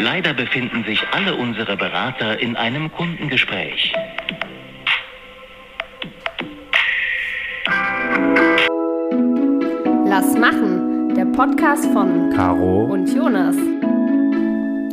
Leider befinden sich alle unsere Berater in einem Kundengespräch. Lass machen, der Podcast von Caro. und Jonas.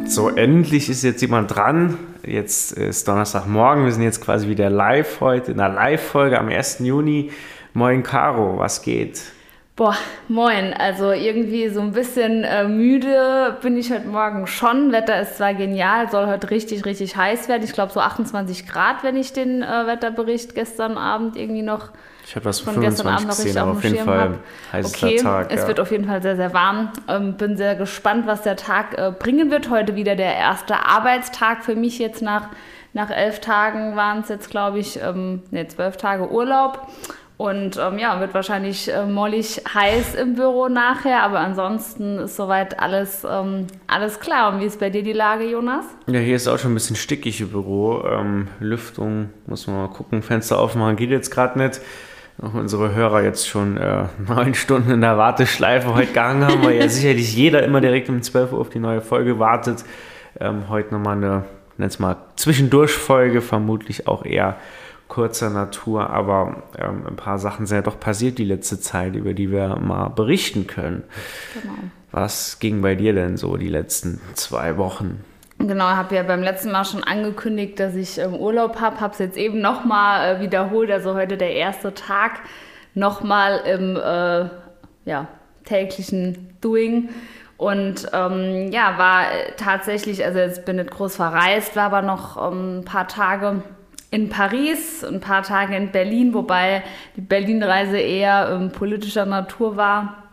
So, endlich ist jetzt jemand dran. Jetzt ist Donnerstagmorgen. Wir sind jetzt quasi wieder live heute in einer Live-Folge am 1. Juni. Moin, Caro, was geht? Boah, moin. Also irgendwie so ein bisschen äh, müde bin ich heute Morgen schon. Wetter ist zwar genial, soll heute richtig, richtig heiß werden. Ich glaube so 28 Grad, wenn ich den äh, Wetterbericht gestern Abend irgendwie noch Ich habe was von gestern 25 Abend noch gesehen, aber auf jeden Schirm Fall habe. heißester Okay, Tag. es ja. wird auf jeden Fall sehr, sehr warm. Ähm, bin sehr gespannt, was der Tag äh, bringen wird. Heute wieder der erste Arbeitstag für mich jetzt nach, nach elf Tagen waren es jetzt, glaube ich, ähm, ne, zwölf Tage Urlaub. Und ähm, ja, wird wahrscheinlich äh, mollig heiß im Büro nachher, aber ansonsten ist soweit alles, ähm, alles klar. Und wie ist bei dir die Lage, Jonas? ja, hier ist auch schon ein bisschen stickig im Büro. Ähm, Lüftung, muss man mal gucken. Fenster aufmachen geht jetzt gerade nicht. Auch unsere Hörer jetzt schon äh, neun Stunden in der Warteschleife heute gehangen haben, weil ja sicherlich jeder immer direkt um 12 Uhr auf die neue Folge wartet. Ähm, heute nochmal eine, nenn's mal, Zwischendurchfolge, vermutlich auch eher kurzer Natur, aber ähm, ein paar Sachen sind ja doch passiert die letzte Zeit, über die wir mal berichten können. Genau. Was ging bei dir denn so die letzten zwei Wochen? Genau, ich habe ja beim letzten Mal schon angekündigt, dass ich ähm, Urlaub habe. Habe es jetzt eben nochmal äh, wiederholt. Also heute der erste Tag nochmal im äh, ja, täglichen Doing. Und ähm, ja, war äh, tatsächlich, also jetzt bin ich groß verreist, war aber noch ähm, ein paar Tage in Paris, ein paar Tage in Berlin, wobei die Berlin-Reise eher ähm, politischer Natur war.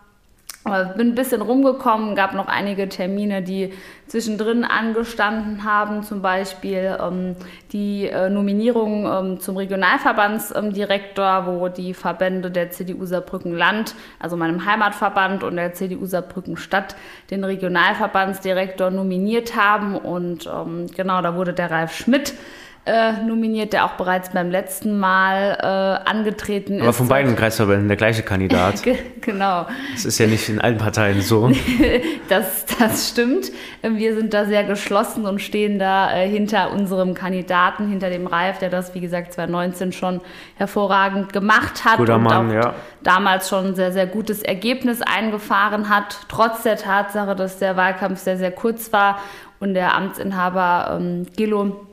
Aber bin ein bisschen rumgekommen, gab noch einige Termine, die zwischendrin angestanden haben, zum Beispiel ähm, die äh, Nominierung ähm, zum Regionalverbandsdirektor, wo die Verbände der CDU Saarbrücken Land, also meinem Heimatverband und der CDU Saarbrücken Stadt, den Regionalverbandsdirektor nominiert haben. Und ähm, genau, da wurde der Ralf Schmidt äh, nominiert, der auch bereits beim letzten Mal äh, angetreten ist. Aber von beiden Kreisverbänden der gleiche Kandidat. Ge- Genau. Das ist ja nicht in allen Parteien so. Das, das stimmt. Wir sind da sehr geschlossen und stehen da äh, hinter unserem Kandidaten, hinter dem Ralf, der das, wie gesagt, 2019 schon hervorragend gemacht hat Guter und Mann, auch ja. damals schon ein sehr, sehr gutes Ergebnis eingefahren hat, trotz der Tatsache, dass der Wahlkampf sehr, sehr kurz war und der Amtsinhaber ähm, Gillo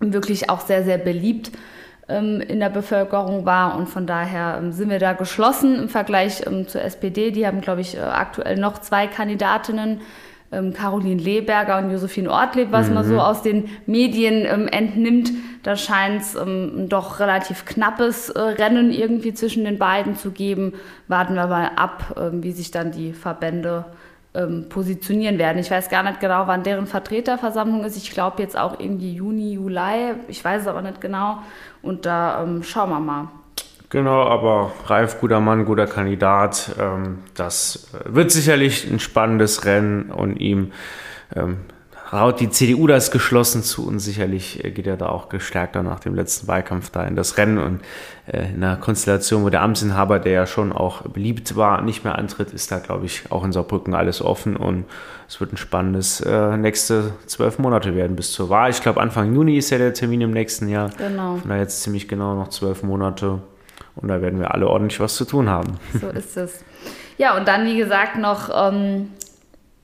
wirklich auch sehr, sehr beliebt ähm, in der Bevölkerung war. Und von daher ähm, sind wir da geschlossen im Vergleich ähm, zur SPD. Die haben, glaube ich, äh, aktuell noch zwei Kandidatinnen. Caroline Leberger und Josephine Ortlieb, was man so aus den Medien entnimmt, da scheint es doch relativ knappes äh, Rennen irgendwie zwischen den beiden zu geben. Warten wir mal ab, wie sich dann die Verbände ähm, positionieren werden. Ich weiß gar nicht genau, wann deren Vertreterversammlung ist. Ich glaube jetzt auch irgendwie Juni, Juli. Ich weiß es aber nicht genau. Und da ähm, schauen wir mal. Genau, aber Ralf, guter Mann, guter Kandidat. Ähm, das äh, wird sicherlich ein spannendes Rennen und ihm raut die CDU das geschlossen zu und sicherlich äh, geht er da auch gestärkter nach dem letzten Wahlkampf da in das Rennen und äh, in einer Konstellation, wo der Amtsinhaber, der ja schon auch beliebt war, nicht mehr antritt, ist da, glaube ich, auch in Saarbrücken alles offen und es wird ein spannendes äh, nächste zwölf Monate werden bis zur Wahl. Ich glaube, Anfang Juni ist ja der Termin im nächsten Jahr. Genau. Von daher jetzt ziemlich genau noch zwölf Monate. Und da werden wir alle ordentlich was zu tun haben. So ist es. Ja, und dann, wie gesagt, noch ähm,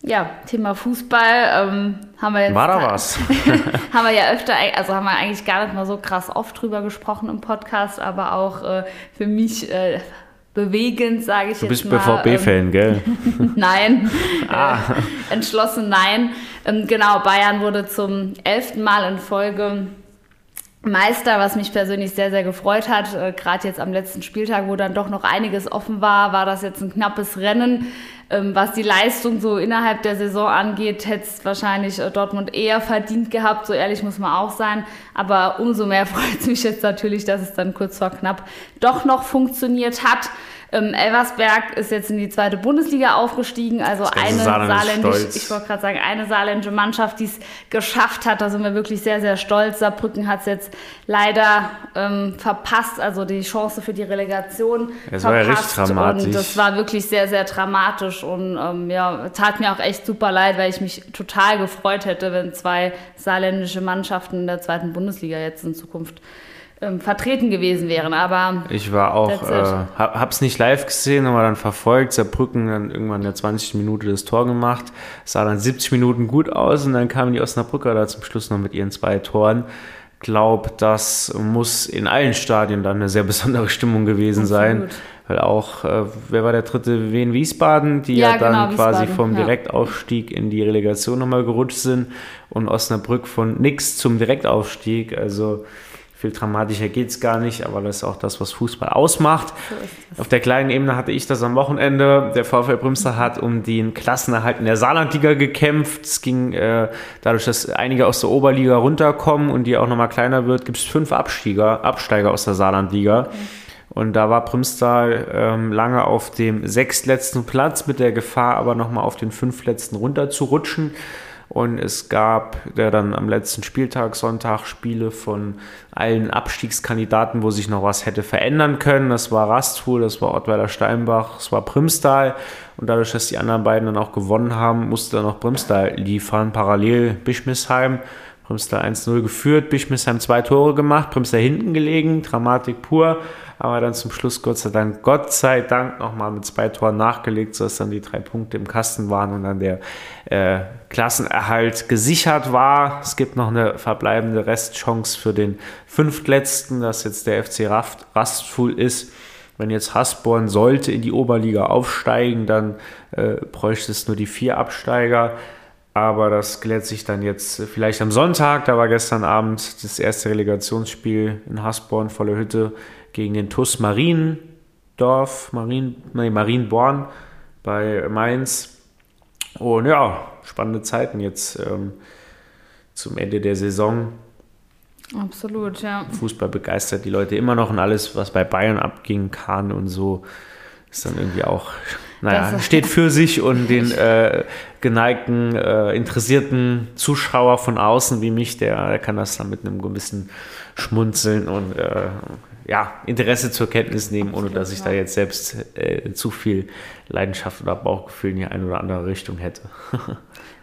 ja, Thema Fußball. Ähm, haben wir jetzt War da was? haben wir ja öfter, also haben wir eigentlich gar nicht mal so krass oft drüber gesprochen im Podcast, aber auch äh, für mich äh, bewegend, sage ich Du jetzt bist mal. BVB-Fan, gell? Ähm, nein, Ah. äh, entschlossen nein. Ähm, genau, Bayern wurde zum elften Mal in Folge Meister, was mich persönlich sehr, sehr gefreut hat. Äh, Gerade jetzt am letzten Spieltag, wo dann doch noch einiges offen war, war das jetzt ein knappes Rennen. Ähm, was die Leistung so innerhalb der Saison angeht, hätte es wahrscheinlich äh, Dortmund eher verdient gehabt, so ehrlich muss man auch sein. Aber umso mehr freut es mich jetzt natürlich, dass es dann kurz vor knapp doch noch funktioniert hat. Ähm, Elversberg ist jetzt in die zweite Bundesliga aufgestiegen, also eine saarländische, ich wollte gerade sagen, eine saarländische Mannschaft, die es geschafft hat. Da sind wir wirklich sehr, sehr stolz. Saarbrücken hat es jetzt leider ähm, verpasst, also die Chance für die Relegation Es verpasst. war ja richtig dramatisch. Und das war wirklich sehr, sehr dramatisch und ähm, ja, tat mir auch echt super leid, weil ich mich total gefreut hätte, wenn zwei saarländische Mannschaften in der zweiten Bundesliga jetzt in Zukunft ähm, vertreten gewesen wären. Aber Ich war auch, äh, hab, hab's nicht live gesehen, aber dann verfolgt. Saarbrücken dann irgendwann in der 20. Minute das Tor gemacht. Sah dann 70 Minuten gut aus und dann kamen die Osnabrücker da zum Schluss noch mit ihren zwei Toren. Glaub, das muss in allen Stadien dann eine sehr besondere Stimmung gewesen sein. Absolut. Weil auch, äh, wer war der dritte? Wien Wiesbaden, die Ja, ja, dann genau, quasi vom ja. Direktaufstieg in die Relegation nochmal gerutscht sind und Osnabrück von nix zum Direktaufstieg. Also viel dramatischer geht's gar nicht, aber das ist auch das, was Fußball ausmacht. Auf der kleinen Ebene hatte ich das am Wochenende. Der VfL Brümster hat um den Klassenerhalt in der Saarlandliga gekämpft. Es ging äh, dadurch, dass einige aus der Oberliga runterkommen und die auch nochmal kleiner wird, gibt es fünf Absteiger, Absteiger aus der Saarlandliga. Und da war Primstal ähm, lange auf dem sechstletzten Platz mit der Gefahr, aber nochmal auf den fünftletzten runter zu rutschen. Und es gab ja dann am letzten Spieltag, Sonntag, Spiele von allen Abstiegskandidaten, wo sich noch was hätte verändern können. Das war Rastfuhl, das war Ottweiler Steinbach, das war Primstal. Und dadurch, dass die anderen beiden dann auch gewonnen haben, musste dann auch Primstal liefern. Parallel Bischmisheim. Primstal 1-0 geführt, Bischmisheim zwei Tore gemacht, Primstal hinten gelegen, Dramatik pur, aber dann zum Schluss Gott sei Dank, Gott sei Dank nochmal mit zwei Toren nachgelegt, sodass dann die drei Punkte im Kasten waren und dann der äh, Klassenerhalt gesichert war. Es gibt noch eine verbleibende Restchance für den fünftletzten, dass jetzt der FC Raft, Rastfuhl ist. Wenn jetzt Hasborn sollte in die Oberliga aufsteigen, dann äh, bräuchte es nur die vier Absteiger. Aber das klärt sich dann jetzt vielleicht am Sonntag. Da war gestern Abend das erste Relegationsspiel in Hasborn, volle Hütte, gegen den TuS Mariendorf, Marien, nee, Marienborn bei Mainz. Und ja, spannende Zeiten jetzt ähm, zum Ende der Saison. absolut, ja. Fußball begeistert die Leute immer noch und alles, was bei Bayern abging, Kahn und so, ist dann irgendwie auch, naja, steht für sich und den äh, geneigten, äh, interessierten Zuschauer von außen wie mich, der, der kann das dann mit einem gewissen Schmunzeln und äh, ja, Interesse zur Kenntnis nehmen, ohne dass ich da jetzt selbst äh, zu viel Leidenschaft oder Bauchgefühl in die eine oder andere Richtung hätte.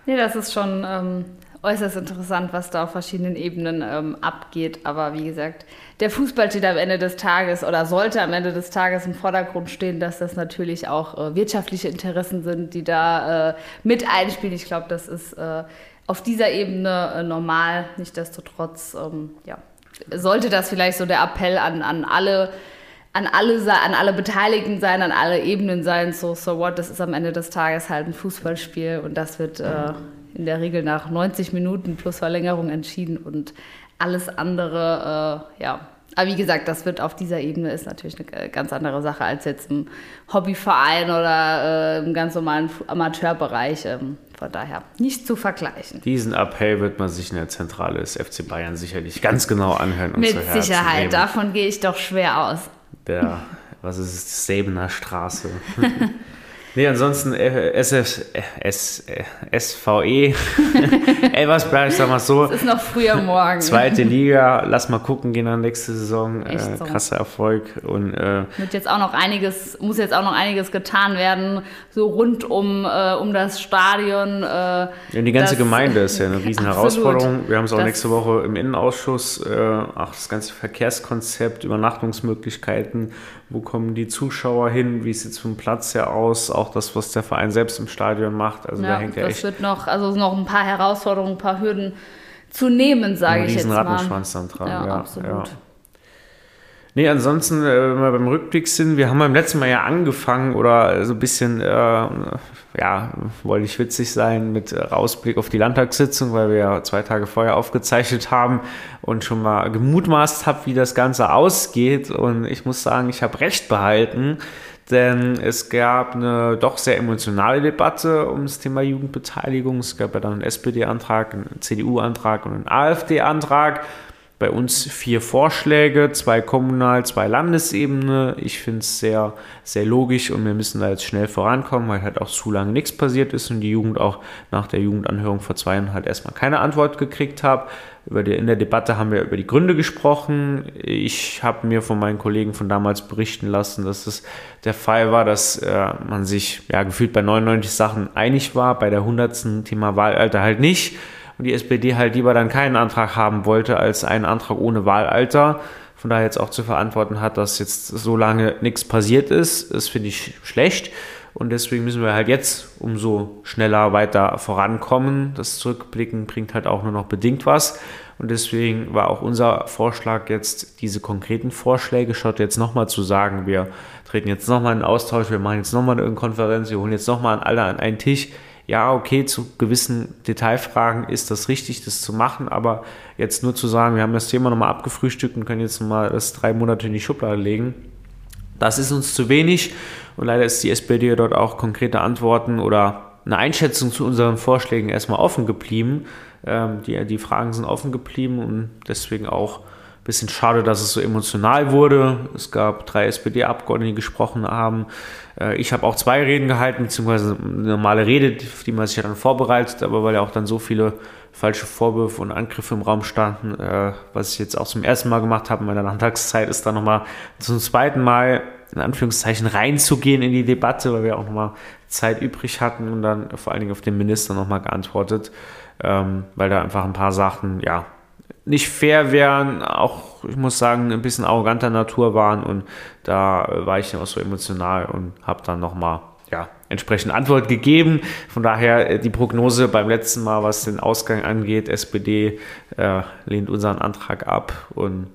Nee, das ist schon ähm, äußerst interessant, was da auf verschiedenen Ebenen ähm, abgeht. Aber wie gesagt, der Fußball steht am Ende des Tages oder sollte am Ende des Tages im Vordergrund stehen, dass das natürlich auch äh, wirtschaftliche Interessen sind, die da äh, mit einspielen. Ich glaube, das ist äh, auf dieser Ebene äh, normal. Nichtsdestotrotz, ähm, ja, sollte das vielleicht so der Appell an, an alle an alle, an alle Beteiligten sein, an alle Ebenen sein, so, so what, das ist am Ende des Tages halt ein Fußballspiel und das wird äh, in der Regel nach 90 Minuten plus Verlängerung entschieden und alles andere, äh, ja. Aber wie gesagt, das wird auf dieser Ebene ist natürlich eine äh, ganz andere Sache als jetzt im Hobbyverein oder äh, im ganz normalen Amateurbereich. Ähm, von daher nicht zu vergleichen. Diesen Appell wird man sich in der Zentrale des FC Bayern sicherlich ganz genau anhören und Mit Sicherheit, nehmen. davon gehe ich doch schwer aus. Der, was ist es, Säbener Straße. nee, ansonsten äh, SF, äh, S, äh, SVE, Elversberg, ich sag mal so, Es ist noch früher morgen. zweite Liga, lass mal gucken, gehen dann nächste Saison, äh, so. krasser Erfolg und äh, Wird jetzt auch noch einiges, muss jetzt auch noch einiges getan werden, so rund um, äh, um das Stadion. Äh, Ja, die ganze Das- Gemeinde ist ja eine riesen. Herausforderung. Wir haben es auch Das- nächste Woche im Innenausschuss, äh, auch das ganze Verkehrskonzept, Übernachtungsmöglichkeiten, wo kommen die Zuschauer hin, wie sieht es vom Platz her aus, auch das, was der Verein selbst im Stadion macht. Also da ja, hängt ja das echt wird noch, also noch ein paar Herausforderungen, ein paar Hürden zu nehmen, sage ein ich jetzt mal. Rattenschwanz dann dran. Ja, Ja, absolut. Ja. Nee, ansonsten, äh, wenn wir beim Rückblick sind, wir haben beim letzten Mal ja angefangen oder so ein bisschen, äh, ja, wollte ich witzig sein, mit äh, Ausblick auf die Landtagssitzung, weil wir ja zwei Tage vorher aufgezeichnet haben und schon mal gemutmaßt habe, wie das Ganze ausgeht. Und ich muss sagen, ich habe recht behalten, denn es gab eine doch sehr emotionale Debatte um das Thema Jugendbeteiligung. Es gab ja dann einen SPD-Antrag, einen CDU-Antrag und einen AfD-Antrag. Bei uns vier Vorschläge, zwei kommunal, zwei Landesebene. Ich finde es sehr, sehr logisch und wir müssen da jetzt schnell vorankommen, weil halt auch zu lange nichts passiert ist und die Jugend auch nach der Jugendanhörung vor zwei Jahren halt erstmal keine Antwort gekriegt hat. In der Debatte haben wir über die Gründe gesprochen. Ich habe mir von meinen Kollegen von damals berichten lassen, dass es der Fall war, dass äh, man sich ja gefühlt bei 99 Sachen einig war, bei der 100. Thema Wahlalter halt nicht und die SPD halt lieber dann keinen Antrag haben wollte als einen Antrag ohne Wahlalter. Von daher jetzt auch zu verantworten hat, dass jetzt so lange nichts passiert ist, das finde ich schlecht. Und deswegen müssen wir halt jetzt umso schneller weiter vorankommen. Das Zurückblicken bringt halt auch nur noch bedingt was. Und deswegen war auch unser Vorschlag jetzt, diese konkreten Vorschläge statt jetzt nochmal zu sagen, wir treten jetzt nochmal in Austausch, wir machen jetzt nochmal eine Konferenz, wir holen jetzt nochmal alle an einen Tisch ja, okay, zu gewissen Detailfragen ist das richtig, das zu machen, aber jetzt nur zu sagen, wir haben das Thema nochmal abgefrühstückt und können jetzt nochmal das drei Monate in die Schublade legen, das ist uns zu wenig und leider ist die SPD dort auch konkrete Antworten oder eine Einschätzung zu unseren Vorschlägen erstmal offen geblieben. Ähm, die, die Fragen sind offen geblieben und deswegen auch bisschen schade, dass es so emotional wurde. Es gab drei SPD-Abgeordnete, die gesprochen haben. Äh, ich habe auch zwei Reden gehalten, beziehungsweise eine normale Rede, die man sich ja dann vorbereitet, aber weil ja auch dann so viele falsche Vorwürfe und Angriffe im Raum standen, äh, was ich jetzt auch zum ersten Mal gemacht habe in meiner Landtagszeit, ist dann nochmal zum zweiten Mal in Anführungszeichen reinzugehen in die Debatte, weil wir auch nochmal Zeit übrig hatten und dann vor allen Dingen auf den Minister nochmal geantwortet, ähm, weil da einfach ein paar Sachen, ja, nicht fair wären, auch, ich muss sagen, ein bisschen arroganter Natur waren und da war ich auch so emotional und habe dann nochmal ja, entsprechend Antwort gegeben. Von daher äh, die Prognose beim letzten Mal, was den Ausgang angeht, SPD äh, lehnt unseren Antrag ab und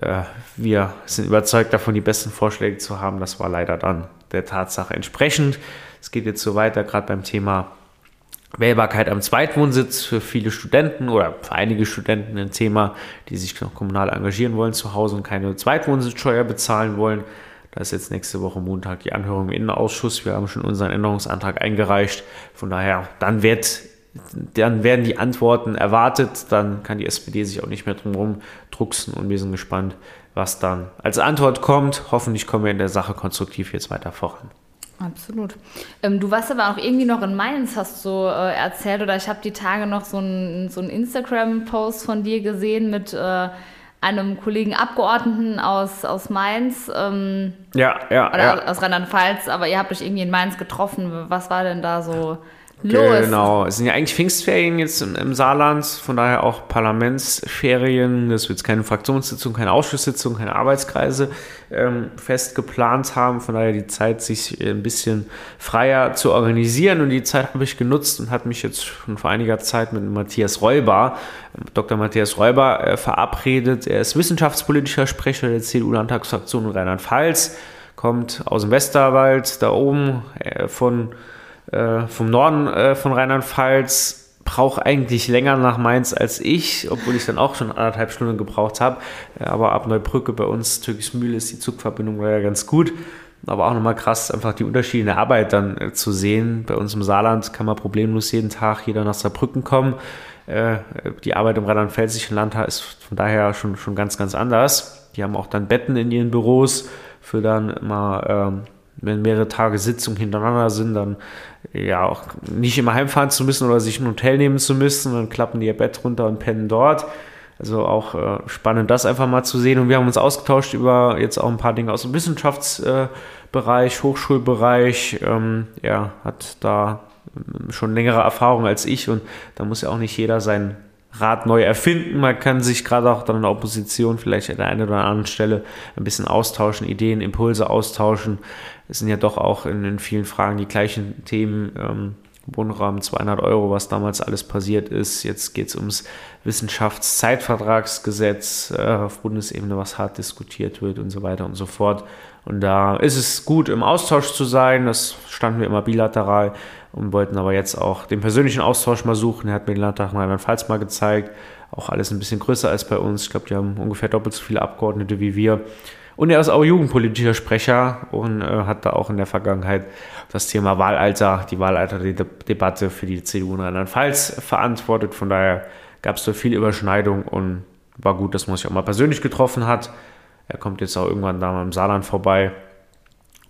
äh, wir sind überzeugt davon, die besten Vorschläge zu haben. Das war leider dann der Tatsache entsprechend. Es geht jetzt so weiter, gerade beim Thema Wählbarkeit am Zweitwohnsitz für viele Studenten oder für einige Studenten ein Thema, die sich noch kommunal engagieren wollen zu Hause und keine Zweitwohnsitzsteuer bezahlen wollen. Da ist jetzt nächste Woche Montag die Anhörung im Innenausschuss. Wir haben schon unseren Änderungsantrag eingereicht. Von daher, dann wird dann werden die Antworten erwartet, dann kann die SPD sich auch nicht mehr drum drucksen und wir sind gespannt, was dann als Antwort kommt. Hoffentlich kommen wir in der Sache konstruktiv jetzt weiter voran. Absolut. Ähm, du warst aber auch irgendwie noch in Mainz, hast du äh, erzählt, oder ich habe die Tage noch so einen so Instagram-Post von dir gesehen mit äh, einem Kollegen Abgeordneten aus, aus Mainz. Ähm, ja, ja. Oder ja. aus Rheinland-Pfalz, aber ihr habt euch irgendwie in Mainz getroffen. Was war denn da so? Los. Genau, es sind ja eigentlich Pfingstferien jetzt im, im, Saarland, von daher auch Parlamentsferien. Das wird keine Fraktionssitzung, keine Ausschusssitzung, keine Arbeitskreise ähm, fest geplant haben. Von daher die Zeit, sich ein bisschen freier zu organisieren. Und die Zeit habe ich genutzt und habe mich jetzt schon vor einiger Zeit mit Matthias Räuber, Dr. Matthias Räuber, äh, verabredet. Er ist wissenschaftspolitischer Sprecher der CDU-Landtagsfraktion in Rheinland-Pfalz, kommt aus dem Westerwald, da oben äh, von äh, vom Norden äh, von Rheinland-Pfalz brauche eigentlich länger nach Mainz als ich, obwohl ich dann auch schon anderthalb Stunden gebraucht habe. aber ab Neubrücke bei uns, Türkismühle, ist die Zugverbindung ja ganz gut. Aber auch nochmal krass, einfach die Unterschiede in der Arbeit dann äh, zu sehen. Bei uns im Saarland kann man problemlos jeden Tag jeder nach Saarbrücken kommen. Äh, die Arbeit im rheinland-pfälzischen Landtag ist von daher schon, schon ganz, ganz anders. Die haben auch dann Betten in ihren Büros für dann immer ähm, wenn mehrere Tage Sitzung hintereinander sind, dann ja auch nicht immer heimfahren zu müssen oder sich ein Hotel nehmen zu müssen, dann klappen die ihr Bett runter und pennen dort. Also auch äh, spannend, das einfach mal zu sehen. Und wir haben uns ausgetauscht über jetzt auch ein paar Dinge aus dem Wissenschaftsbereich, Hochschulbereich. Ähm, er hat da schon längere Erfahrung als ich und da muss ja auch nicht jeder sein Rad neu erfinden. Man kann sich gerade auch dann in der Opposition vielleicht an der einen oder anderen Stelle ein bisschen austauschen, Ideen, Impulse austauschen. Es sind ja doch auch in, in vielen Fragen die gleichen Themen. Ähm, Wohnraum 200 Euro, was damals alles passiert ist. Jetzt geht es ums Wissenschaftszeitvertragsgesetz äh, auf Bundesebene, was hart diskutiert wird und so weiter und so fort. Und da ist es gut, im Austausch zu sein. Das standen wir immer bilateral und wollten aber jetzt auch den persönlichen Austausch mal suchen. Er hat mir den Landtag Rheinland-Pfalz mal gezeigt. Auch alles ein bisschen größer als bei uns. Ich glaube, die haben ungefähr doppelt so viele Abgeordnete wie wir. Und er ist auch jugendpolitischer Sprecher und äh, hat da auch in der Vergangenheit das Thema Wahlalter, die Wahlalterdebatte für die CDU in Rheinland-Pfalz verantwortet. Von daher gab es da viel Überschneidung und war gut, dass man sich auch mal persönlich getroffen hat. Er kommt jetzt auch irgendwann da mal im Saarland vorbei.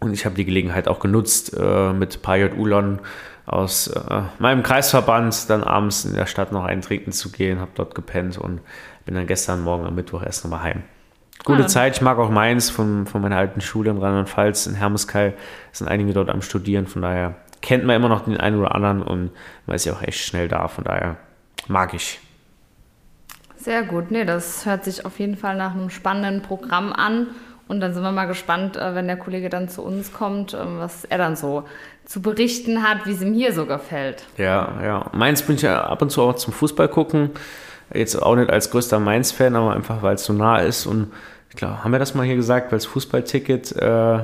Und ich habe die Gelegenheit auch genutzt, äh, mit Payot Ulon aus äh, meinem Kreisverband dann abends in der Stadt noch eintrinken zu gehen, habe dort gepennt und bin dann gestern Morgen am Mittwoch erst nochmal heim. Gute ah. Zeit, ich mag auch Mainz von, von meiner alten Schule in Rheinland-Pfalz, in Hermeskeil sind einige dort am Studieren, von daher kennt man immer noch den einen oder anderen und man ist ja auch echt schnell da, von daher mag ich. Sehr gut, nee, das hört sich auf jeden Fall nach einem spannenden Programm an. Und dann sind wir mal gespannt, äh, wenn der Kollege dann zu uns kommt, ähm, was er dann so zu berichten hat, wie es ihm hier so gefällt. Ja, ja. Mainz bin ich ja ab und zu auch zum Fußball gucken. Jetzt auch nicht als größter Mainz-Fan, aber einfach, weil es so nah ist. Und ich glaube, haben wir das mal hier gesagt, weil das Fußballticket, äh,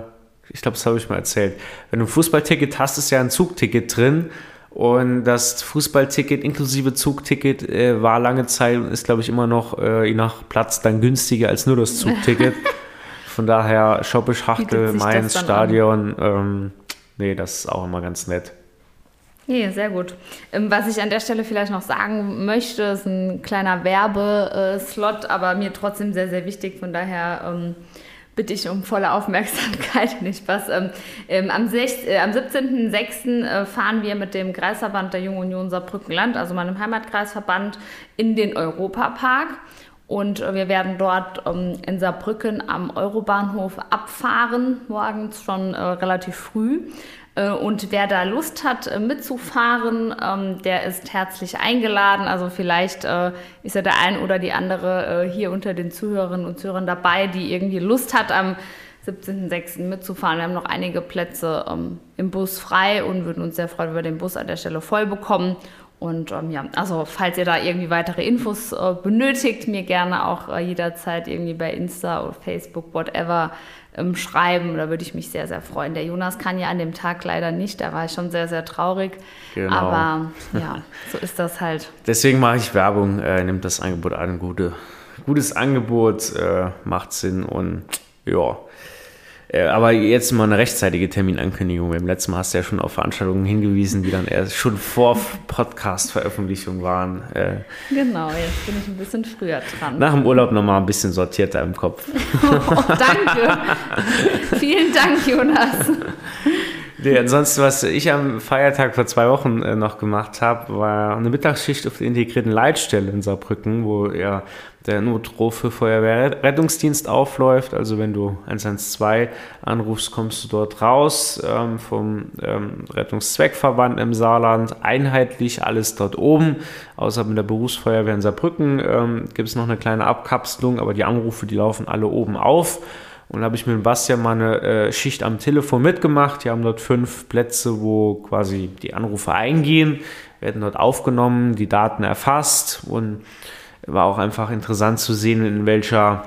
ich glaube, das habe ich mal erzählt. Wenn du ein Fußballticket hast, ist ja ein Zugticket drin. Und das Fußballticket inklusive Zugticket äh, war lange Zeit und ist, glaube ich, immer noch äh, je nach Platz dann günstiger als nur das Zugticket. Von daher Schoppisch, Hachtel, Mainz, Stadion. Ähm, nee, das ist auch immer ganz nett. Ja, sehr gut. Ähm, was ich an der Stelle vielleicht noch sagen möchte, ist ein kleiner Werbeslot, aber mir trotzdem sehr, sehr wichtig. Von daher ähm, bitte ich um volle Aufmerksamkeit, nicht was. Ähm, ähm am, äh, am 17.06. Äh, fahren wir mit dem Kreisverband der Jungen Union Saarbrückenland, also meinem Heimatkreisverband, in den Europapark. Und äh, wir werden dort ähm, in Saarbrücken am Eurobahnhof abfahren, morgens schon äh, relativ früh. Äh, und wer da Lust hat, äh, mitzufahren, ähm, der ist herzlich eingeladen. Also vielleicht äh, ist ja der ein oder die andere hier unter den Zuhörerinnen und Zuhörern dabei, die irgendwie Lust hat, am 17.06. mitzufahren. Wir haben noch einige Plätze ähm, im Bus frei und würden uns sehr freuen, wenn wir den Bus an der Stelle voll bekommen. Und ähm, ja, also falls ihr da irgendwie weitere Infos äh, benötigt, mir gerne auch äh, jederzeit irgendwie bei Insta oder Facebook, whatever, ähm, schreiben. Da würde ich mich sehr, sehr freuen. Der Jonas kann ja an dem Tag leider nicht, da war ich schon sehr, sehr traurig. Genau. Aber ja, so ist das halt. Deswegen mache ich Werbung, äh, nimmt das Angebot an. Gute, gutes Angebot, äh, macht Sinn und ja. Äh, aber jetzt mal eine rechtzeitige Terminankündigung. Beim letzten Mal hast du ja schon auf Veranstaltungen hingewiesen, die dann erst schon vor Podcast-Veröffentlichung waren. Äh, genau, jetzt bin ich ein bisschen früher dran. Nach dem Urlaub nochmal ein bisschen sortierter im Kopf. oh, danke. Vielen Dank, Jonas. Nee, ansonsten, was ich am Feiertag vor zwei Wochen äh, noch gemacht habe, war eine Mittagsschicht auf der integrierten Leitstelle in Saarbrücken, wo ja der Notruf für Feuerwehrrettungsdienst aufläuft. Also wenn du 112 anrufst, kommst du dort raus ähm, vom ähm, Rettungszweckverband im Saarland. Einheitlich alles dort oben. Außer mit der Berufsfeuerwehr in Saarbrücken ähm, gibt es noch eine kleine Abkapselung, aber die Anrufe, die laufen alle oben auf. Und da habe ich mit Bastian mal eine äh, Schicht am Telefon mitgemacht. Die haben dort fünf Plätze, wo quasi die Anrufe eingehen, werden dort aufgenommen, die Daten erfasst und war auch einfach interessant zu sehen, in welcher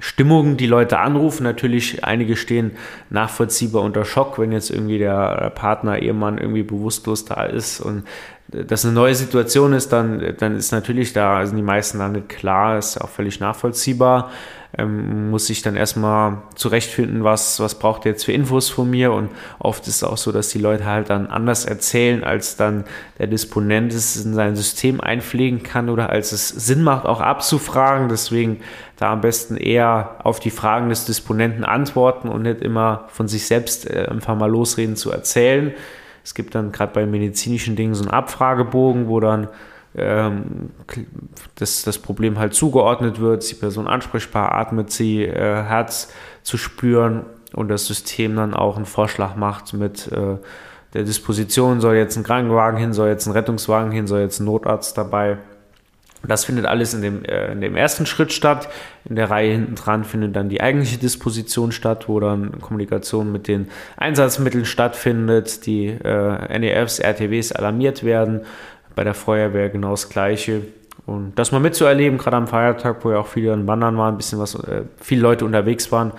Stimmung die Leute anrufen. Natürlich, einige stehen nachvollziehbar unter Schock, wenn jetzt irgendwie der Partner, Ehemann irgendwie bewusstlos da ist und das eine neue Situation ist, dann, dann ist natürlich da, sind die meisten nicht klar, ist auch völlig nachvollziehbar ähm, muss sich dann erstmal zurechtfinden, was, was braucht er jetzt für Infos von mir und oft ist es auch so, dass die Leute halt dann anders erzählen, als dann der Disponent es in sein System einpflegen kann oder als es Sinn macht, auch abzufragen. Deswegen da am besten eher auf die Fragen des Disponenten antworten und nicht immer von sich selbst äh, einfach mal losreden zu erzählen. Es gibt dann gerade bei medizinischen Dingen so einen Abfragebogen, wo dann ähm, dass das Problem halt zugeordnet wird, die Person ansprechbar atmet sie, äh, Herz zu spüren und das System dann auch einen Vorschlag macht mit äh, der Disposition, soll jetzt ein Krankenwagen hin, soll jetzt ein Rettungswagen hin, soll jetzt ein Notarzt dabei. Das findet alles in dem, äh, in dem ersten Schritt statt. In der Reihe hinten dran findet dann die eigentliche Disposition statt, wo dann Kommunikation mit den Einsatzmitteln stattfindet, die äh, NEFs, RTWs alarmiert werden bei der Feuerwehr genau das Gleiche. Und das mal mitzuerleben, gerade am Feiertag, wo ja auch viele an Wandern waren, ein bisschen was, äh, viele Leute unterwegs waren,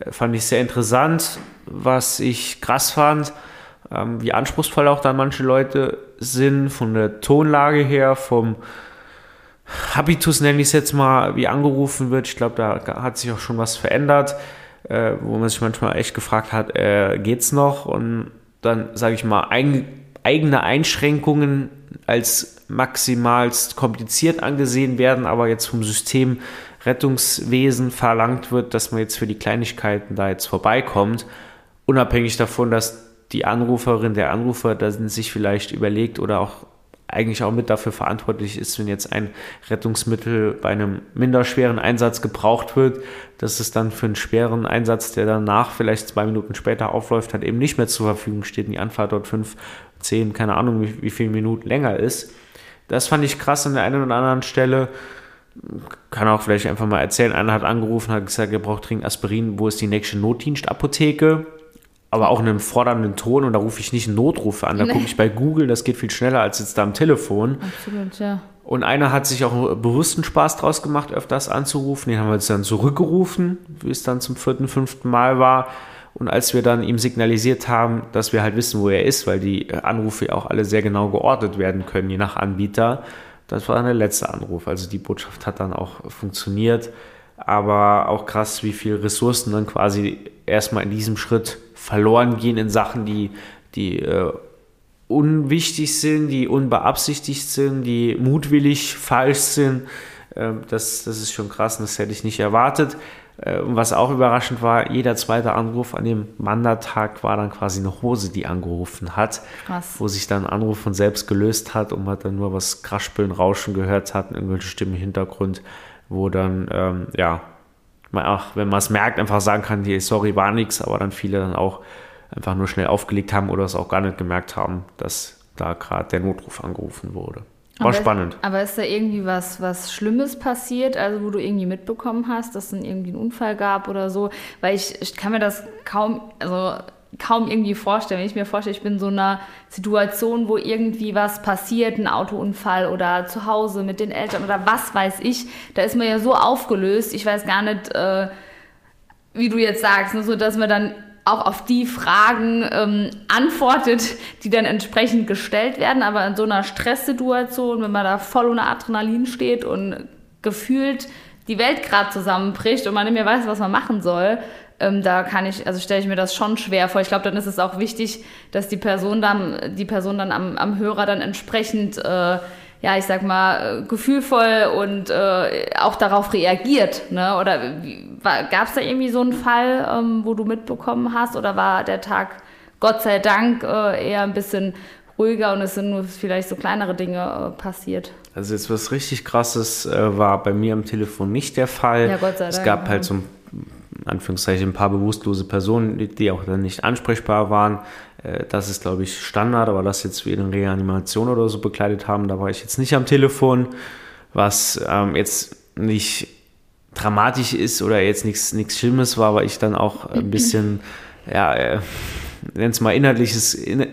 äh, fand ich sehr interessant. Was ich krass fand, ähm, wie anspruchsvoll auch dann manche Leute sind, von der Tonlage her, vom Habitus nenne ich es jetzt mal, wie angerufen wird. Ich glaube, da hat sich auch schon was verändert, äh, wo man sich manchmal echt gefragt hat, äh, geht's noch? Und dann sage ich mal, ein eigene Einschränkungen als maximalst kompliziert angesehen werden, aber jetzt vom System Rettungswesen verlangt wird, dass man jetzt für die Kleinigkeiten da jetzt vorbeikommt, unabhängig davon, dass die Anruferin, der Anrufer, da sich vielleicht überlegt oder auch eigentlich auch mit dafür verantwortlich ist, wenn jetzt ein Rettungsmittel bei einem minderschweren Einsatz gebraucht wird, dass es dann für einen schweren Einsatz, der danach vielleicht zwei Minuten später aufläuft, halt eben nicht mehr zur Verfügung steht. Die Anfahrt dort fünf, zehn, keine Ahnung, wie, wie viele Minuten länger ist. Das fand ich krass an der einen oder anderen Stelle. Kann auch vielleicht einfach mal erzählen. Einer hat angerufen, hat gesagt, er braucht dringend Aspirin. Wo ist die nächste Notdienstapotheke? aber auch in einem fordernden Ton und da rufe ich nicht einen Notruf an, da nee. gucke ich bei Google, das geht viel schneller als jetzt da am Telefon. Absolut, ja. Und einer hat sich auch bewussten Spaß draus gemacht, öfters anzurufen. Den haben wir jetzt dann zurückgerufen, wie es dann zum vierten, fünften Mal war. Und als wir dann ihm signalisiert haben, dass wir halt wissen, wo er ist, weil die Anrufe auch alle sehr genau geordnet werden können, je nach Anbieter, das war dann der letzte Anruf. Also die Botschaft hat dann auch funktioniert. Aber auch krass, wie viele Ressourcen dann quasi erstmal in diesem Schritt verloren gehen in Sachen, die, die äh, unwichtig sind, die unbeabsichtigt sind, die mutwillig falsch sind. Äh, das, das ist schon krass und das hätte ich nicht erwartet. Äh, und was auch überraschend war, jeder zweite Anruf an dem Mandatag war dann quasi eine Hose, die angerufen hat, krass. wo sich dann ein Anruf von selbst gelöst hat und man dann nur was Kraschpeln, Rauschen gehört hat, irgendwelche Stimmen im Hintergrund, wo dann, ähm, ja, man auch, wenn man es merkt, einfach sagen kann, hier, sorry, war nichts, aber dann viele dann auch einfach nur schnell aufgelegt haben oder es auch gar nicht gemerkt haben, dass da gerade der Notruf angerufen wurde. War aber spannend. Ist, aber ist da irgendwie was, was Schlimmes passiert, also wo du irgendwie mitbekommen hast, dass es dann irgendwie einen Unfall gab oder so? Weil ich, ich kann mir das kaum, also kaum irgendwie vorstellen. Wenn ich mir vorstelle, ich bin in so einer Situation, wo irgendwie was passiert, ein Autounfall oder zu Hause mit den Eltern oder was weiß ich, da ist man ja so aufgelöst. Ich weiß gar nicht, äh, wie du jetzt sagst, ne, so dass man dann auch auf die Fragen ähm, antwortet, die dann entsprechend gestellt werden. Aber in so einer Stresssituation, wenn man da voll unter Adrenalin steht und gefühlt die Welt gerade zusammenbricht und man nicht mehr weiß, was man machen soll, ähm, da kann ich, also stelle ich mir das schon schwer vor. Ich glaube, dann ist es auch wichtig, dass die Person dann, die Person dann am, am Hörer dann entsprechend, äh, ja, ich sag mal, äh, gefühlvoll und äh, auch darauf reagiert. Ne? Oder gab es da irgendwie so einen Fall, ähm, wo du mitbekommen hast? Oder war der Tag Gott sei Dank äh, eher ein bisschen ruhiger und es sind nur vielleicht so kleinere Dinge äh, passiert? Also jetzt was richtig krasses äh, war bei mir am Telefon nicht der Fall. Ja, Gott sei Dank. Es gab halt so ein Anführungszeichen, ein paar bewusstlose Personen, die, auch dann nicht ansprechbar waren. Äh, das ist, glaube ich, Standard, aber das jetzt wie in Reanimation oder so begleitet haben, da war ich jetzt nicht am Telefon, was ähm, jetzt nicht dramatisch ist oder jetzt nichts nichts Schlimmes war, weil ich dann auch ein bisschen, ja, äh, nenn es mal inhaltliches, in,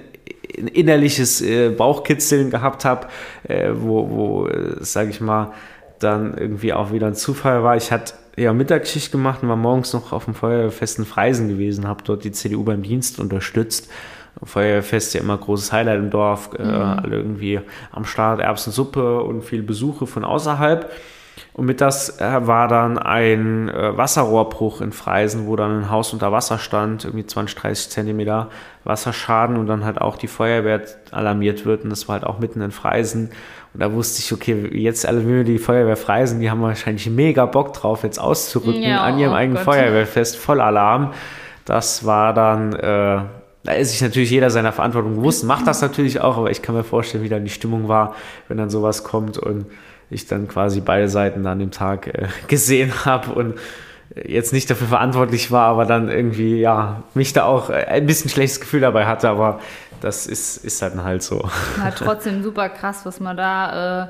innerliches äh, Bauchkitzeln gehabt habe, äh, wo, wo äh, sage ich mal, dann irgendwie auch wieder ein Zufall war. Ich hatte ja Mittagsschicht gemacht und war morgens noch auf dem Feuerwehrfest in Freisen gewesen, habe dort die CDU beim Dienst unterstützt. Feuerwehrfest ist ja immer großes Highlight im Dorf, äh, mhm. alle irgendwie am Start, Erbsensuppe und viele Besuche von außerhalb. Und mit das äh, war dann ein äh, Wasserrohrbruch in Freisen, wo dann ein Haus unter Wasser stand, irgendwie 20, 30 Zentimeter Wasserschaden und dann halt auch die Feuerwehr alarmiert wird. Und das war halt auch mitten in Freisen. Und da wusste ich, okay, jetzt alle, wenn wir die Feuerwehr freisen, die haben wahrscheinlich mega Bock drauf, jetzt auszurücken ja, an ihrem oh eigenen Gott. Feuerwehrfest, voll Alarm. Das war dann, äh, da ist sich natürlich jeder seiner Verantwortung bewusst, macht das natürlich auch, aber ich kann mir vorstellen, wie dann die Stimmung war, wenn dann sowas kommt und ich dann quasi beide Seiten an dem Tag äh, gesehen habe und jetzt nicht dafür verantwortlich war, aber dann irgendwie, ja, mich da auch ein bisschen schlechtes Gefühl dabei hatte, aber das ist, ist dann halt so. Ja, trotzdem super krass, was man da äh,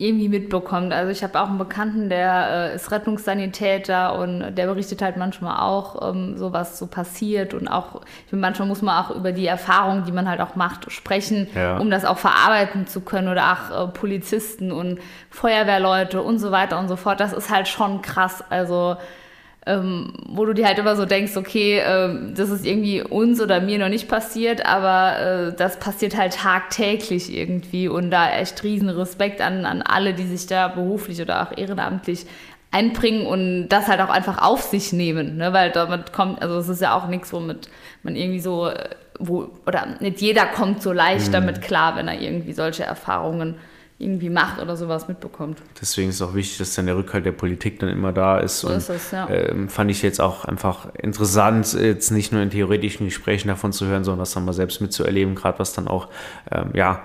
irgendwie mitbekommt. Also ich habe auch einen Bekannten, der äh, ist Rettungssanitäter und der berichtet halt manchmal auch, ähm, so was so passiert und auch, ich finde, manchmal muss man auch über die Erfahrung, die man halt auch macht, sprechen, ja. um das auch verarbeiten zu können oder auch äh, Polizisten und Feuerwehrleute und so weiter und so fort. Das ist halt schon krass. Also ähm, wo du dir halt immer so denkst, okay, ähm, das ist irgendwie uns oder mir noch nicht passiert, aber äh, das passiert halt tagtäglich irgendwie und da echt riesen Respekt an, an alle, die sich da beruflich oder auch ehrenamtlich einbringen und das halt auch einfach auf sich nehmen, ne? weil damit kommt, also es ist ja auch nichts, womit man irgendwie so äh, wo, oder nicht jeder kommt so leicht mhm. damit klar, wenn er irgendwie solche Erfahrungen irgendwie macht oder sowas mitbekommt. Deswegen ist es auch wichtig, dass dann der Rückhalt der Politik dann immer da ist. So und, ist es, ja. Ähm, fand ich jetzt auch einfach interessant, jetzt nicht nur in theoretischen Gesprächen davon zu hören, sondern das dann mal selbst mitzuerleben, gerade was dann auch, ähm, ja,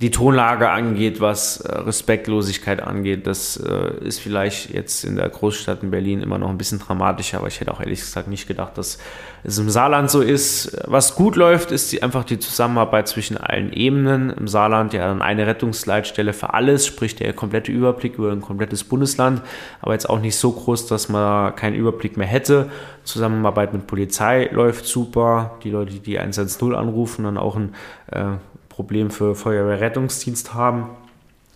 die Tonlage angeht, was äh, Respektlosigkeit angeht, das äh, ist vielleicht jetzt in der Großstadt in Berlin immer noch ein bisschen dramatischer, aber ich hätte auch ehrlich gesagt nicht gedacht, dass es im Saarland so ist. Was gut läuft, ist die, einfach die Zusammenarbeit zwischen allen Ebenen. Im Saarland ja dann eine Rettungsleitstelle für alles, sprich der komplette Überblick über ein komplettes Bundesland, aber jetzt auch nicht so groß, dass man keinen Überblick mehr hätte. Zusammenarbeit mit Polizei läuft super. Die Leute, die die 110 anrufen, dann auch ein äh, Problem für Feuerwehrrettungsdienst haben,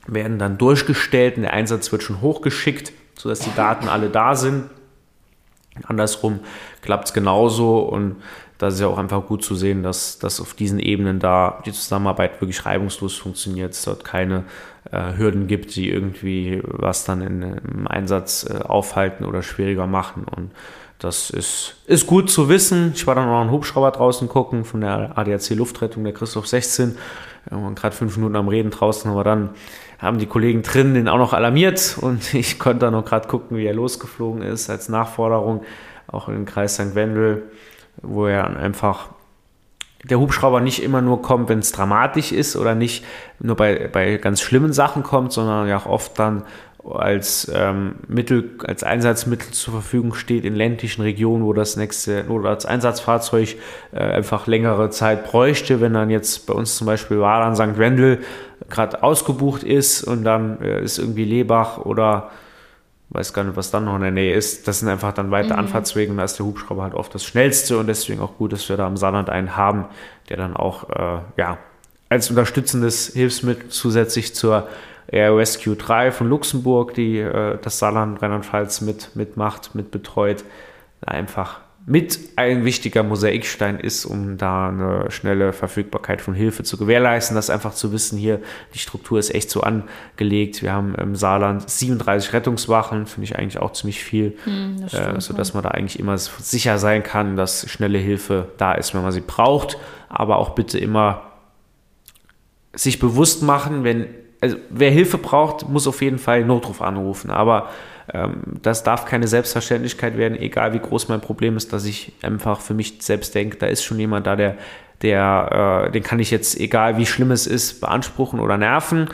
werden dann durchgestellt und der Einsatz wird schon hochgeschickt, sodass die Daten alle da sind. Andersrum klappt es genauso und da ist ja auch einfach gut zu sehen, dass, dass auf diesen Ebenen da die Zusammenarbeit wirklich reibungslos funktioniert, es dort keine äh, Hürden gibt, die irgendwie was dann in, im Einsatz äh, aufhalten oder schwieriger machen. Und das ist, ist gut zu wissen. Ich war dann noch einen Hubschrauber draußen gucken von der ADAC Luftrettung, der Christoph 16. Wir waren gerade fünf Minuten am Reden draußen, aber dann haben die Kollegen drin den auch noch alarmiert und ich konnte dann noch gerade gucken, wie er losgeflogen ist als Nachforderung, auch den Kreis St. Wendel, wo er einfach der Hubschrauber nicht immer nur kommt, wenn es dramatisch ist oder nicht nur bei, bei ganz schlimmen Sachen kommt, sondern ja auch oft dann als ähm, Mittel, als Einsatzmittel zur Verfügung steht in ländlichen Regionen, wo das nächste oder als Einsatzfahrzeug äh, einfach längere Zeit bräuchte, wenn dann jetzt bei uns zum Beispiel war dann St. Wendel gerade ausgebucht ist und dann äh, ist irgendwie Lebach oder weiß gar nicht, was dann noch in der Nähe ist. Das sind einfach dann weite mhm. Anfahrtswege und da ist der Hubschrauber halt oft das schnellste und deswegen auch gut, dass wir da im Saarland einen haben, der dann auch äh, ja als unterstützendes Hilfsmittel zusätzlich zur Air Rescue 3 von Luxemburg, die äh, das Saarland Rheinland-Pfalz mit, mitmacht, mit betreut, einfach mit ein wichtiger Mosaikstein ist, um da eine schnelle Verfügbarkeit von Hilfe zu gewährleisten. Das einfach zu wissen, hier, die Struktur ist echt so angelegt. Wir haben im Saarland 37 Rettungswachen, finde ich eigentlich auch ziemlich viel, hm, äh, sodass man da eigentlich immer sicher sein kann, dass schnelle Hilfe da ist, wenn man sie braucht. Aber auch bitte immer sich bewusst machen, wenn also wer Hilfe braucht, muss auf jeden Fall Notruf anrufen. Aber das darf keine Selbstverständlichkeit werden, egal wie groß mein Problem ist, dass ich einfach für mich selbst denke, da ist schon jemand da, der, der, äh, den kann ich jetzt, egal wie schlimm es ist, beanspruchen oder nerven.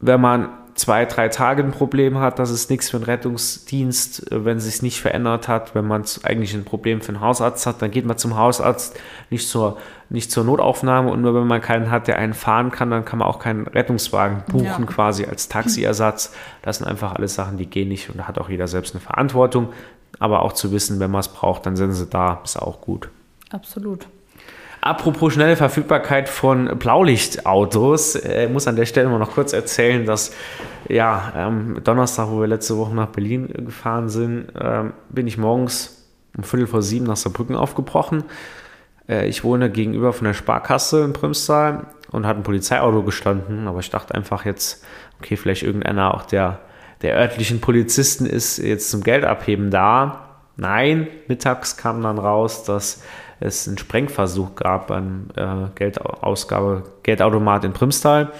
Wenn man zwei, drei Tage ein Problem hat, das ist nichts für einen Rettungsdienst, wenn es sich nicht verändert hat. Wenn man eigentlich ein Problem für einen Hausarzt hat, dann geht man zum Hausarzt, nicht zur, nicht zur Notaufnahme. Und nur wenn man keinen hat, der einen fahren kann, dann kann man auch keinen Rettungswagen buchen, ja. quasi als Taxiersatz. Das sind einfach alles Sachen, die gehen nicht und da hat auch jeder selbst eine Verantwortung. Aber auch zu wissen, wenn man es braucht, dann sind sie da, ist auch gut. Absolut. Apropos schnelle Verfügbarkeit von Blaulichtautos, äh, muss an der Stelle mal noch kurz erzählen, dass ja, ähm, Donnerstag, wo wir letzte Woche nach Berlin gefahren sind, ähm, bin ich morgens um Viertel vor sieben nach Saarbrücken aufgebrochen. Äh, ich wohne gegenüber von der Sparkasse in Prümstal und hatte ein Polizeiauto gestanden, aber ich dachte einfach jetzt, okay, vielleicht irgendeiner auch der, der örtlichen Polizisten ist jetzt zum Geld abheben da. Nein, mittags kam dann raus, dass es einen Sprengversuch gab beim äh, Geldausgabe, Geldautomat in Primstal.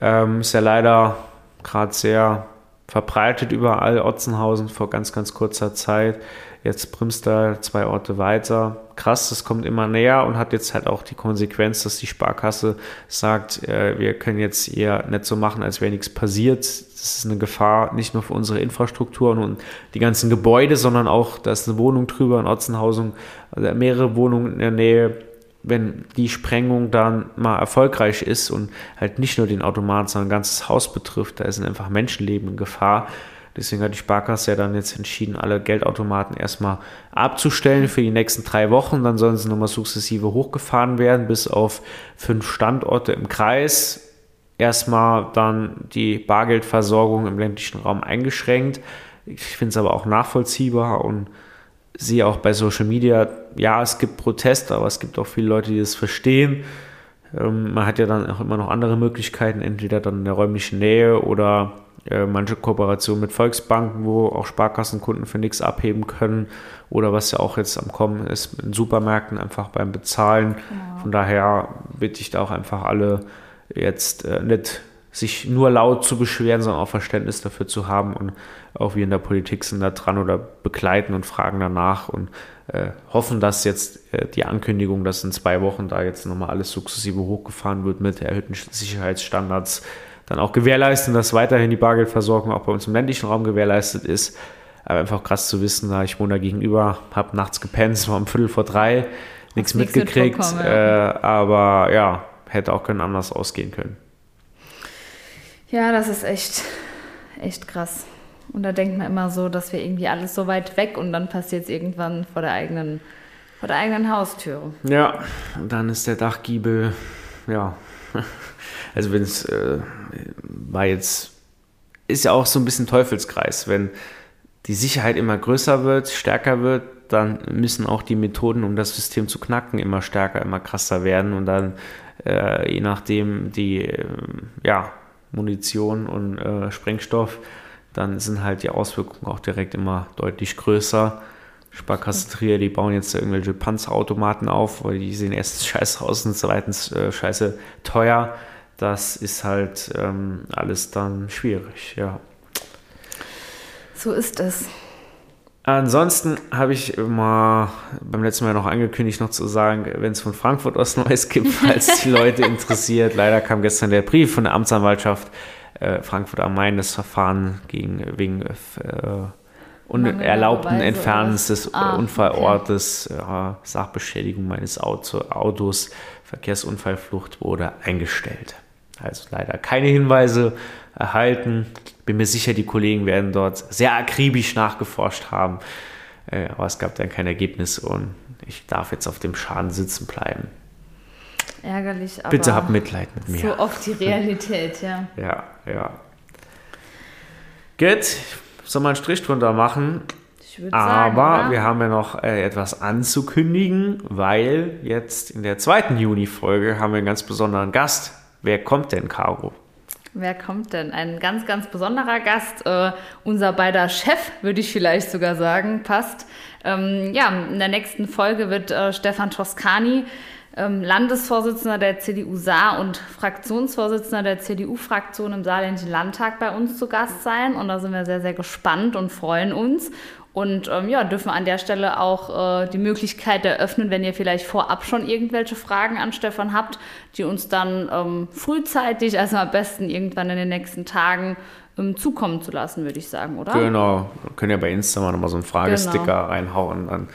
Ähm, ist ja leider gerade sehr verbreitet überall, Otzenhausen vor ganz, ganz kurzer Zeit. Jetzt Primstal, zwei Orte weiter. Krass, das kommt immer näher und hat jetzt halt auch die Konsequenz, dass die Sparkasse sagt, äh, wir können jetzt eher nicht so machen, als wäre nichts passiert. Das ist eine Gefahr nicht nur für unsere Infrastruktur und die ganzen Gebäude, sondern auch, da ist eine Wohnung drüber in Otzenhausen, also mehrere Wohnungen in der Nähe. Wenn die Sprengung dann mal erfolgreich ist und halt nicht nur den Automat, sondern ein ganzes Haus betrifft, da sind einfach Menschenleben in Gefahr Deswegen hat die Sparkasse ja dann jetzt entschieden, alle Geldautomaten erstmal abzustellen für die nächsten drei Wochen. Dann sollen sie nochmal sukzessive hochgefahren werden, bis auf fünf Standorte im Kreis. Erstmal dann die Bargeldversorgung im ländlichen Raum eingeschränkt. Ich finde es aber auch nachvollziehbar und sehe auch bei Social Media, ja, es gibt Proteste, aber es gibt auch viele Leute, die das verstehen. Ähm, man hat ja dann auch immer noch andere Möglichkeiten, entweder dann in der räumlichen Nähe oder äh, manche Kooperationen mit Volksbanken, wo auch Sparkassenkunden für nichts abheben können oder was ja auch jetzt am Kommen ist in Supermärkten einfach beim Bezahlen. Genau. Von daher bitte ich da auch einfach alle jetzt äh, nicht sich nur laut zu beschweren, sondern auch Verständnis dafür zu haben und auch wir in der Politik sind da dran oder begleiten und fragen danach und äh, hoffen, dass jetzt äh, die Ankündigung, dass in zwei Wochen da jetzt nochmal alles sukzessive hochgefahren wird mit erhöhten Sicherheitsstandards, dann auch gewährleisten, dass weiterhin die Bargeldversorgung auch bei uns im ländlichen Raum gewährleistet ist. Aber einfach krass zu wissen, da ich wohne da gegenüber, habe nachts gepennt, es war um Viertel vor drei, nichts mitgekriegt, ja. äh, aber ja, hätte auch können anders ausgehen können. Ja, das ist echt, echt krass. Und da denkt man immer so, dass wir irgendwie alles so weit weg und dann passiert es irgendwann vor der eigenen, vor der eigenen Haustüre. Ja, und dann ist der Dachgiebel, ja, also wenn es äh, war jetzt, ist ja auch so ein bisschen Teufelskreis, wenn die Sicherheit immer größer wird, stärker wird, dann müssen auch die Methoden, um das System zu knacken, immer stärker, immer krasser werden und dann äh, je nachdem die, äh, ja, Munition und äh, Sprengstoff, dann sind halt die Auswirkungen auch direkt immer deutlich größer. Sparkasse Trier, die bauen jetzt irgendwelche Panzerautomaten auf, weil die sehen erstens scheiße aus und zweitens äh, scheiße teuer. Das ist halt ähm, alles dann schwierig, ja. So ist es. Ansonsten habe ich immer beim letzten Mal noch angekündigt, noch zu sagen, wenn es von Frankfurt aus Neues gibt, falls die Leute interessiert. Leider kam gestern der Brief von der Amtsanwaltschaft äh, Frankfurt am Main, das Verfahren gegen, wegen äh, unerlaubten Entfernens des ah, Unfallortes, okay. äh, Sachbeschädigung meines Auto, Autos, Verkehrsunfallflucht wurde eingestellt. Also leider keine Hinweise erhalten. Bin mir sicher, die Kollegen werden dort sehr akribisch nachgeforscht haben. Äh, aber es gab dann kein Ergebnis und ich darf jetzt auf dem Schaden sitzen bleiben. Ärgerlich, aber. Bitte hab Mitleid mit mir. So oft die Realität, ja. Ja, ja. Gut, soll man einen Strich drunter machen? Aber sagen, wir haben ja noch äh, etwas anzukündigen, weil jetzt in der zweiten Juni-Folge haben wir einen ganz besonderen Gast. Wer kommt denn, Caro? Wer kommt denn? Ein ganz, ganz besonderer Gast. Äh, unser beider Chef, würde ich vielleicht sogar sagen, passt. Ähm, ja, in der nächsten Folge wird äh, Stefan Toscani, ähm, Landesvorsitzender der CDU Saar und Fraktionsvorsitzender der CDU-Fraktion im Saarländischen Landtag bei uns zu Gast sein. Und da sind wir sehr, sehr gespannt und freuen uns. Und ähm, ja, dürfen an der Stelle auch äh, die Möglichkeit eröffnen, wenn ihr vielleicht vorab schon irgendwelche Fragen an Stefan habt, die uns dann ähm, frühzeitig, also am besten irgendwann in den nächsten Tagen ähm, zukommen zu lassen, würde ich sagen, oder? Genau, wir können ja bei Insta mal nochmal so einen Fragesticker genau. reinhauen. Dann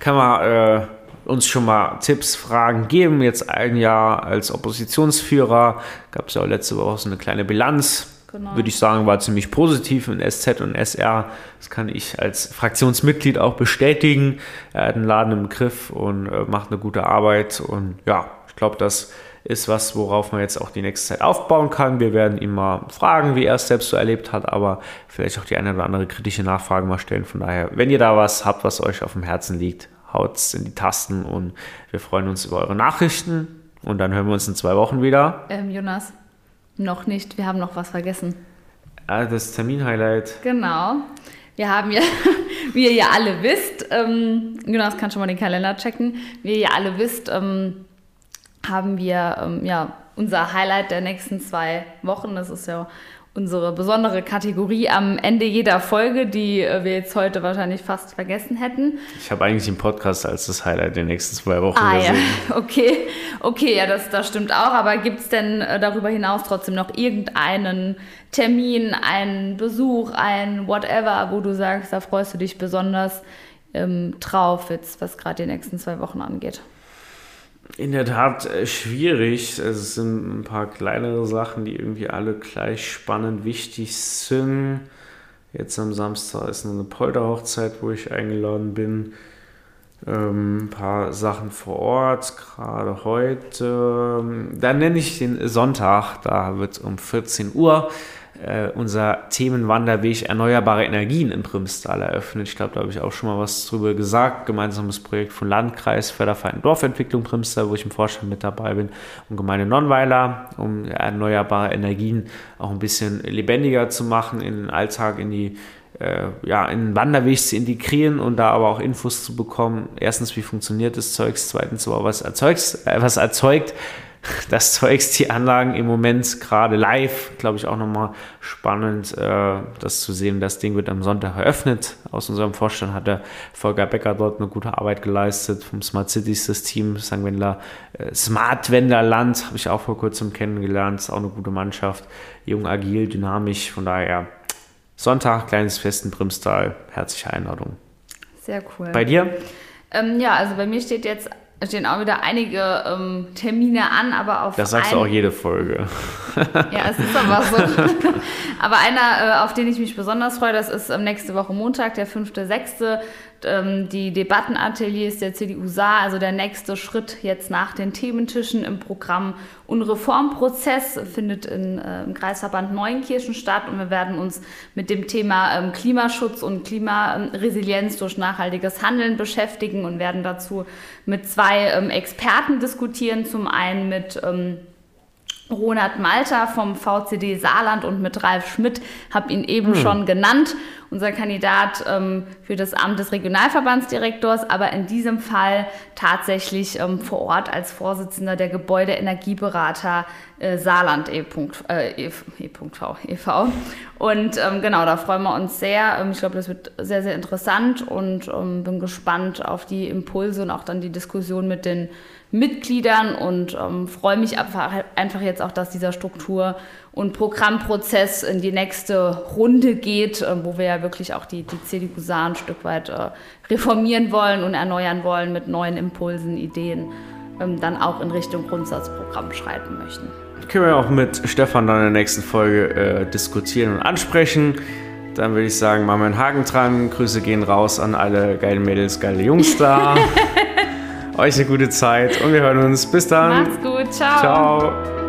kann man äh, uns schon mal Tipps, Fragen geben. Jetzt ein Jahr als Oppositionsführer gab es ja auch letzte Woche so eine kleine Bilanz Genau. Würde ich sagen, war ziemlich positiv in SZ und SR. Das kann ich als Fraktionsmitglied auch bestätigen. Er hat einen Laden im Griff und äh, macht eine gute Arbeit. Und ja, ich glaube, das ist was, worauf man jetzt auch die nächste Zeit aufbauen kann. Wir werden ihn mal fragen, wie er es selbst so erlebt hat, aber vielleicht auch die eine oder andere kritische Nachfrage mal stellen. Von daher, wenn ihr da was habt, was euch auf dem Herzen liegt, haut es in die Tasten und wir freuen uns über eure Nachrichten. Und dann hören wir uns in zwei Wochen wieder. Ähm, Jonas, noch nicht, wir haben noch was vergessen. Ah, das Termin-Highlight. Genau. Wir haben ja, wie ihr ja alle wisst, ähm, Jonas kann schon mal den Kalender checken, wie ihr ja alle wisst, ähm, haben wir ähm, ja unser Highlight der nächsten zwei Wochen. Das ist ja unsere besondere Kategorie am Ende jeder Folge, die äh, wir jetzt heute wahrscheinlich fast vergessen hätten. Ich habe eigentlich den Podcast als das Highlight der nächsten zwei Wochen ah, gesehen. Ja. Okay, okay, ja, das, das stimmt auch. Aber gibt es denn äh, darüber hinaus trotzdem noch irgendeinen Termin, einen Besuch, ein Whatever, wo du sagst, da freust du dich besonders ähm, drauf, jetzt, was gerade die nächsten zwei Wochen angeht? In der Tat äh, schwierig. Es sind ein paar kleinere Sachen, die irgendwie alle gleich spannend wichtig sind. Jetzt am Samstag ist eine Polterhochzeit, wo ich eingeladen bin. Ähm, ein paar Sachen vor Ort, gerade heute. Dann nenne ich den Sonntag, da wird um 14 Uhr äh, unser Themenwanderweg Erneuerbare Energien in Primstal eröffnet. Ich glaube, da habe ich auch schon mal was drüber gesagt. Gemeinsames Projekt von Landkreis, Förderverein Dorfentwicklung Primstal, wo ich im Vorstand mit dabei bin, und Gemeinde Nonnweiler, um erneuerbare Energien auch ein bisschen lebendiger zu machen, in den Alltag, in die äh, ja, in den Wanderweg zu integrieren und da aber auch Infos zu bekommen. Erstens, wie funktioniert das Zeugs? Zweitens, was erzeugt, äh, was erzeugt das Zeugs, die Anlagen im Moment gerade live, glaube ich, auch nochmal spannend, äh, das zu sehen. Das Ding wird am Sonntag eröffnet. Aus unserem Vorstand hat der Volker Becker dort eine gute Arbeit geleistet. Vom Smart Cities, das Team St. Wendler, äh, Smart Wenderland, habe ich auch vor kurzem kennengelernt. Ist auch eine gute Mannschaft. Jung, agil, dynamisch. Von daher Sonntag, kleines Fest in Brimstal. Herzliche Einladung. Sehr cool. Bei dir? Ähm, ja, also bei mir steht jetzt stehen auch wieder einige ähm, Termine an, aber auf Das sagst du auch jede Folge. ja, es ist aber so. aber einer, äh, auf den ich mich besonders freue, das ist ähm, nächste Woche Montag, der 5.6 ähm, die Debattenateliers der CDU Saar, also der nächste Schritt jetzt nach den Thementischen im Programm und Reformprozess findet in, äh, im Kreisverband Neuenkirchen statt und wir werden uns mit dem Thema ähm, Klimaschutz und Klimaresilienz durch nachhaltiges Handeln beschäftigen und werden dazu mit zwei ähm, Experten diskutieren. Zum einen mit ähm, Ronald Malter vom VCD Saarland und mit Ralf Schmidt, habe ihn eben hm. schon genannt, unser Kandidat ähm, für das Amt des Regionalverbandsdirektors, aber in diesem Fall tatsächlich ähm, vor Ort als Vorsitzender der Gebäudeenergieberater äh, Saarland e.v. Äh, e, e, e und ähm, genau, da freuen wir uns sehr. Ähm, ich glaube, das wird sehr, sehr interessant und ähm, bin gespannt auf die Impulse und auch dann die Diskussion mit den Mitgliedern und ähm, freue mich einfach, jetzt auch, dass dieser Struktur- und Programmprozess in die nächste Runde geht, äh, wo wir ja wirklich auch die, die CDU Saar ein Stück weit äh, reformieren wollen und erneuern wollen mit neuen Impulsen, Ideen, ähm, dann auch in Richtung Grundsatzprogramm schreiten möchten. Können wir auch mit Stefan dann in der nächsten Folge äh, diskutieren und ansprechen. Dann würde ich sagen, machen wir einen Haken dran. Grüße gehen raus an alle geilen Mädels, geile Jungs da. Euch eine gute Zeit und wir hören uns. Bis dann. Macht's gut. Ciao. Ciao.